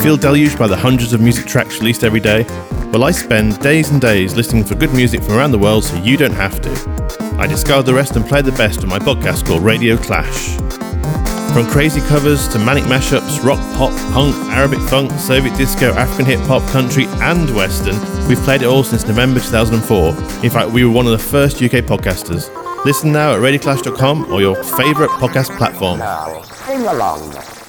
Feel deluged by the hundreds of music tracks released every day? Well, I spend days and days listening for good music from around the world so you don't have to. I discover the rest and play the best on my podcast called Radio Clash. From crazy covers to manic mashups, rock, pop, punk, Arabic funk, Soviet disco, African hip hop, country, and western, we've played it all since November 2004. In fact, we were one of the first UK podcasters. Listen now at radioclash.com or your favourite podcast platform. Now, sing along.